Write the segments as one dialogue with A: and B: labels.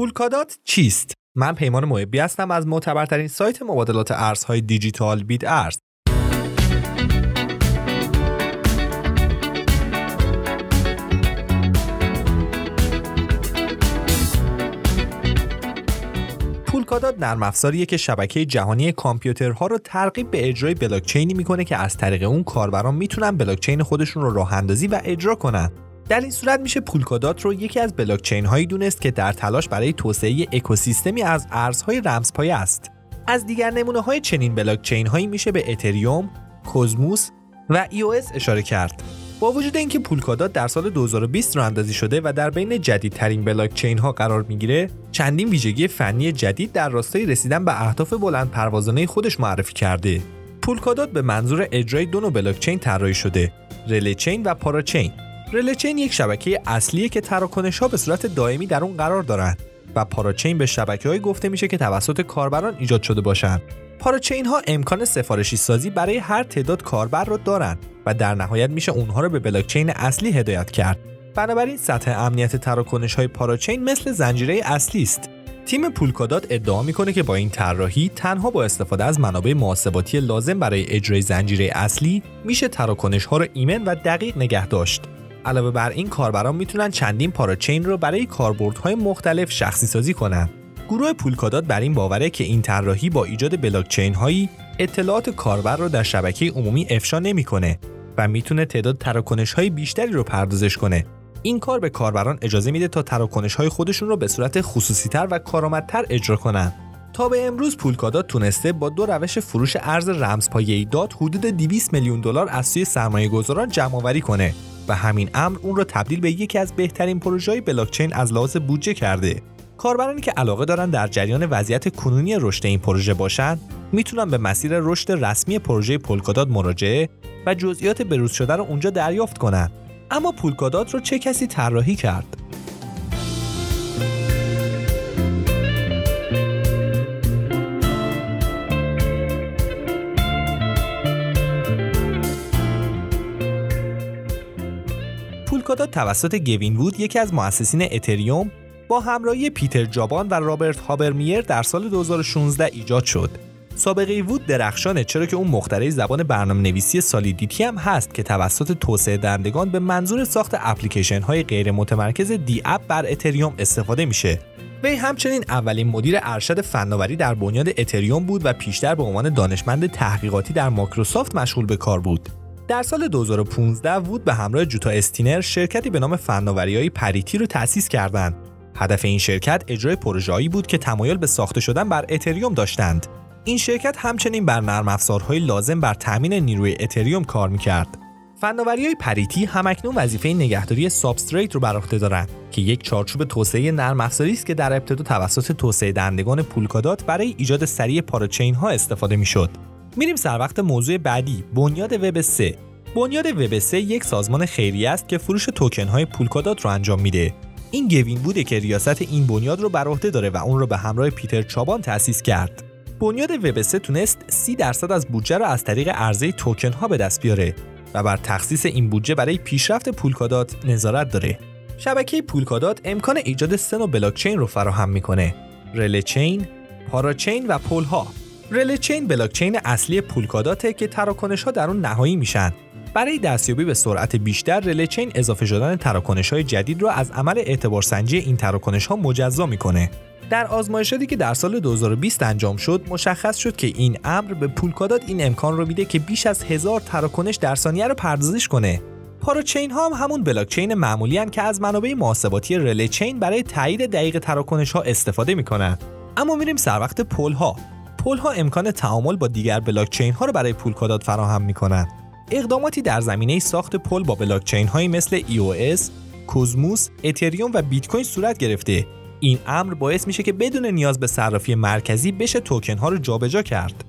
A: پولکادات چیست؟ من پیمان محبی هستم از معتبرترین سایت مبادلات ارزهای دیجیتال بیت ارز. پولکادات نرم افزاریه که شبکه جهانی کامپیوترها رو ترغیب به اجرای بلاکچینی می‌کنه که از طریق اون کاربران می‌تونن بلاکچین خودشون رو راه اندازی و اجرا کنن. در این صورت میشه پولکادات رو یکی از بلاکچین هایی دونست که در تلاش برای توسعه اکوسیستمی از ارزهای رمزپایه است. از دیگر نمونه های چنین بلاکچین هایی میشه به اتریوم، کوزموس و ایOS اشاره کرد. با وجود اینکه پولکادات در سال 2020 راه اندازی شده و در بین جدیدترین بلاکچین ها قرار می‌گیره، چندین ویژگی فنی جدید در راستای رسیدن به اهداف بلند پروازانه خودش معرفی کرده. پولکادات به منظور اجرای دو نوع بلاکچین طراحی شده، رلی چین و پاراچین. رلچین یک شبکه اصلیه که تراکنش ها به صورت دائمی در اون قرار دارند و پاراچین به شبکه های گفته میشه که توسط کاربران ایجاد شده باشند. پاراچین ها امکان سفارشی سازی برای هر تعداد کاربر رو دارند و در نهایت میشه اونها رو به بلاکچین اصلی هدایت کرد. بنابراین سطح امنیت تراکنش های پاراچین مثل زنجیره اصلی است. تیم پولکادات ادعا می‌کنه که با این طراحی تنها با استفاده از منابع محاسباتی لازم برای اجرای زنجیره اصلی میشه تراکنش ها رو ایمن و دقیق نگه داشت. علاوه بر این کاربران می‌تونن چندین پاراچین رو برای کاربردهای مختلف شخصی سازی کنند. گروه پولکادات بر این باوره که این طراحی با ایجاد بلاکچین هایی اطلاعات کاربر رو در شبکه عمومی افشا نمی‌کنه و می‌تونه تعداد تراکنش های بیشتری رو پردازش کنه. این کار به کاربران اجازه میده تا تراکنش های خودشون رو به صورت خصوصیتر و کارآمدتر اجرا کنن. تا به امروز پولکادات تونسته با دو روش فروش ارز رمزپایه‌ای داد حدود 200 میلیون دلار از سوی سرمایه‌گذاران جمع‌آوری کنه و همین امر اون رو تبدیل به یکی از بهترین پروژه‌های بلاکچین از لحاظ بودجه کرده. کاربرانی که علاقه دارن در جریان وضعیت کنونی رشد این پروژه باشن، می‌تونن به مسیر رشد رسمی پروژه پولکادات مراجعه و جزئیات بروز شده رو اونجا دریافت کنن. اما پولکادات رو چه کسی طراحی کرد؟ پولکادات توسط گوین وود یکی از مؤسسین اتریوم با همراهی پیتر چابان و رابرت هابرمیر در سال 2016 ایجاد شد. سابقه وود درخشانه چرا که اون مخترع زبان برنامه نویسی سالیدیتی هم هست که توسط توسعه دهندگان به منظور ساخت اپلیکیشن های غیر متمرکز DApp بر اتریوم استفاده میشه. وی همچنین اولین مدیر ارشد فناوری در بنیاد اتریوم بود و پیشتر به عنوان دانشمند تحقیقاتی در مایکروسافت مشغول به کار بود. در سال 2015 وود به همراه جوتا استینر شرکتی به نام های پریتی رو تأسیس کردند. هدف این شرکت اجرای پروژه‌ای بود که تمایل به ساخته شدن بر اتریوم داشتند. این شرکت همچنین بر نرم افزارهای لازم بر تامین نیروی اتریوم کار می‌کرد. های پریتی همکنون وظیفه نگهداری سابستریت رو بر عهده دارند که یک چارچوب توسعه نرم افزاری است که در ابتدا توسط توسعه دهندگان پولکادات برای ایجاد سریع parachain ها استفاده می‌شد. میریم سر وقت موضوع بعدی بنیاد وب 3 بنیاد وب 3 یک سازمان خیریه است که فروش توکن های پولکادات رو انجام میده. این گوین بوده که ریاست این بنیاد رو بر عهده داره و اون رو به همراه پیتر چابان تأسیس کرد. بنیاد وب 3 تونست 30 درصد از بودجه رو از طریق عرضه توکن ها به دست بیاره و بر تخصیص این بودجه برای پیشرفت پولکادات نظارت داره. شبکه پولکادات امکان ایجاد سه نوع بلاکچین رو فراهم می‌کنه. رله چین، پاراچین و پولها رله چین بلاکچین اصلی پولکاداته که تراکنش ها در اون نهایی میشن. برای دستیابی به سرعت بیشتر رله چین اضافه شدن تراکنش های جدید را از عمل اعتبارسنجی این تراکنش ها مجزا می‌کنه. در آزمایشاتی که در سال 2020 انجام شد مشخص شد که این امر به پولکادات این امکان رو میده که بیش از هزار تراکنش در ثانیه رو پردازش کنه. پاراچین ها هم همون بلاکچین معمولی هن که از منابع محاسباتی رله چین برای تایید دقیق تراکنش ها استفاده می‌کنن. اما میریم سر وقت پل ها پل ها امکان تعامل با دیگر بلاکچین ها رو برای پولکادات فراهم می‌کنن اقداماتی در زمینه ساخت پل با بلاکچین هایی مثل EOS، کوزموس، اتریوم و بیت کوین صورت گرفته. این امر باعث میشه که بدون نیاز به صرافی مرکزی بشه توکن ها رو جابجا کرد.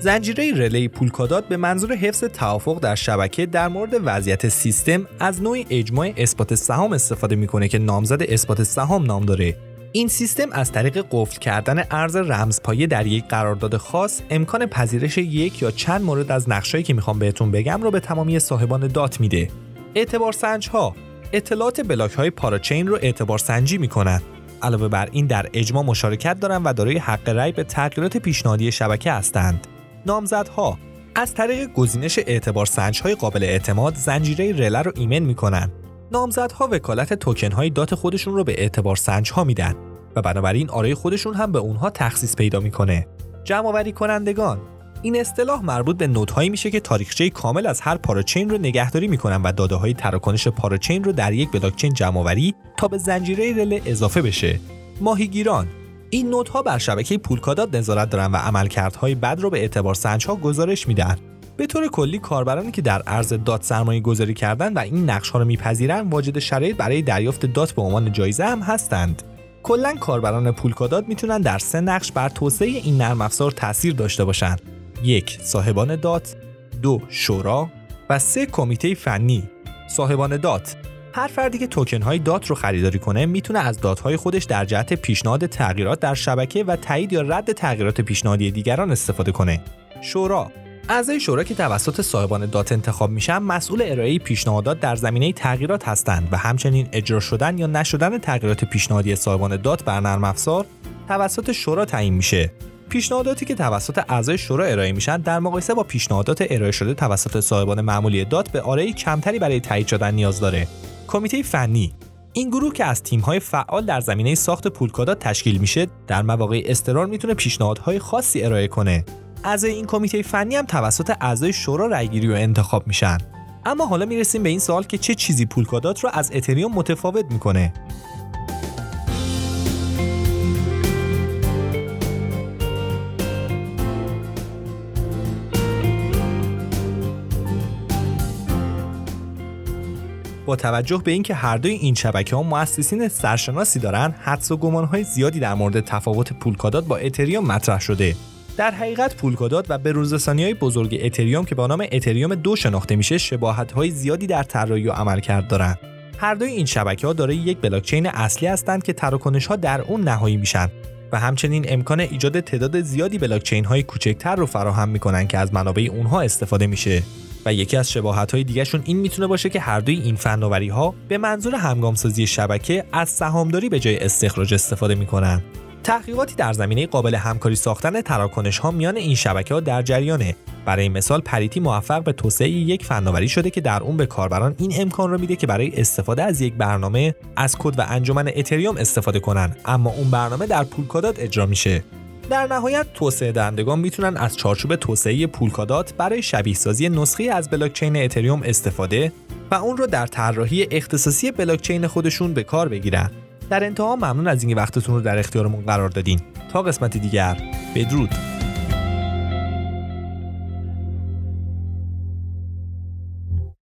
A: زنجیره relay پولکادات به منظور حفظ توافق در شبکه در مورد وضعیت سیستم از نوعی اجماع اثبات سهام استفاده می‌کنه که نامزد اثبات سهام نام داره این سیستم از طریق قفل کردن ارز رمزپایه در یک قرارداد خاص امکان پذیرش یک یا چند مورد از نقشایی که می‌خوام بهتون بگم رو به تمامی صاحبان دات میده. اعتبار سنج ها اطلاعات بلاک های parachain رو اعتبار سنجی می‌کنن. علاوه بر این در اجماع مشارکت دارند و دارای حق رأی به تغییرات پیشنهادی شبکه هستند. نامزدها از طریق گزینش اعتبار سنج های قابل اعتماد زنجیره رله رو ایمن می‌کنن نامزدها وکالت توکن های دات خودشون رو به اعتبار سنج ها میدن و بنابراین آرای خودشون هم به اونها تخصیص پیدا می‌کنه. جمع آوری کنندگان این اصطلاح مربوط به نودهایی میشه که تاریخچه کامل از هر پاراچین رو نگهداری می‌کنن و داده های تراکنش پاراچین رو در یک بلاکچین جمع آوری تا به زنجیره رله اضافه بشه. ماهیگیران این node ها بر شبکه پولکادات نظارت دارن و عملکردهای بد رو به اعتبار سنجها گزارش میدن. به طور کلی کاربرانی که در ارز دات سرمایه گذاری کردن و این نقش ها رو میپذیرن واجد شرایط برای دریافت دات به عنوان جایزه هم هستند. کلا کاربران پولکادات می‌تونن در سه نقش بر توسعه این نرم افزار تاثیر داشته باشند. یک صاحبان دات، دو شورا و سه کمیته فنی. صاحبان دات هر فردی که توکن های دات رو خریداری کنه می‌تونه از دات های خودش در جهت پیشنهاد تغییرات در شبکه و تایید یا رد تغییرات پیشنهادی دیگران استفاده کنه. شورا اعضای شورا که توسط صاحبان دات انتخاب میشن مسئول ارائه پیشنهادات در زمینه تغییرات هستند و همچنین اجرا شدن یا نشدن تغییرات پیشنهادی صاحبان دات بر نرم افزار توسط شورا تعیین میشه پیشنهاداتی که توسط اعضای شورا ارائه میشن در مقایسه با پیشنهادات ارائه شده توسط صاحبان معمولی دات به آرای کمتری برای تایید شدن نیاز داره کمیته فنی. این گروه که از تیم‌های فعال در زمینه ساخت پولکادات تشکیل میشه در مواقع استرار می‌تونه پیشنهادهای خاصی ارائه کنه. اعضای این کمیته فنی هم توسط اعضای شورا رأیگیری و انتخاب میشن. اما حالا می‌رسیم به این سوال که چه چیزی پولکادات رو از اتریوم متفاوت می‌کنه؟ با توجه به اینکه هر دوی این شبکه ها مؤسسین سرشناسی دارن حدس و گمان های زیادی در مورد تفاوت پولکادات با اتریوم مطرح شده. در حقیقت پولکادات و به های بزرگ اتریوم که با نام اتریوم دو شناخته میشه شباهت های زیادی در طراحی و عملکرد دارند هر دوی این شبکه ها دارای یک بلاکچین اصلی هستند که تراکنش ها در اون نهایی میشن و همچنین امکان ایجاد تعداد زیادی بلاکچین های کوچکتر رو فراهم می‌کنن که از منابع اونها استفاده میشه. و یکی از شباهت های دیگهشون این می‌تونه باشه که هر دوی این فناوری ها به منظور همگامسازی شبکه از سهامداری به جای استخراج استفاده می‌کنن. تحقیقاتی در زمینه قابل همکاری ساختن تراکنش ها میان این شبکه ها در جریانه. برای مثال پریتی موفق به توسعه یک فناوری شده که در اون به کاربران این امکان رو میده که برای استفاده از یک برنامه از کد و انجمن اتریوم استفاده کنن. اما اون برنامه در پولکادات اجرا میشه. در نهایت توسعه دهندگان می‌تونن از چارچوب توسعه پولکادات برای شبیه سازی نسخه از بلاکچین اتریوم استفاده و اون رو در طراحی اختصاصی بلاکچین خودشون به کار بگیرن. در انتها ممنون از اینکه وقتتون رو در اختیارمون قرار دادین. تا قسمت دیگر بدرود.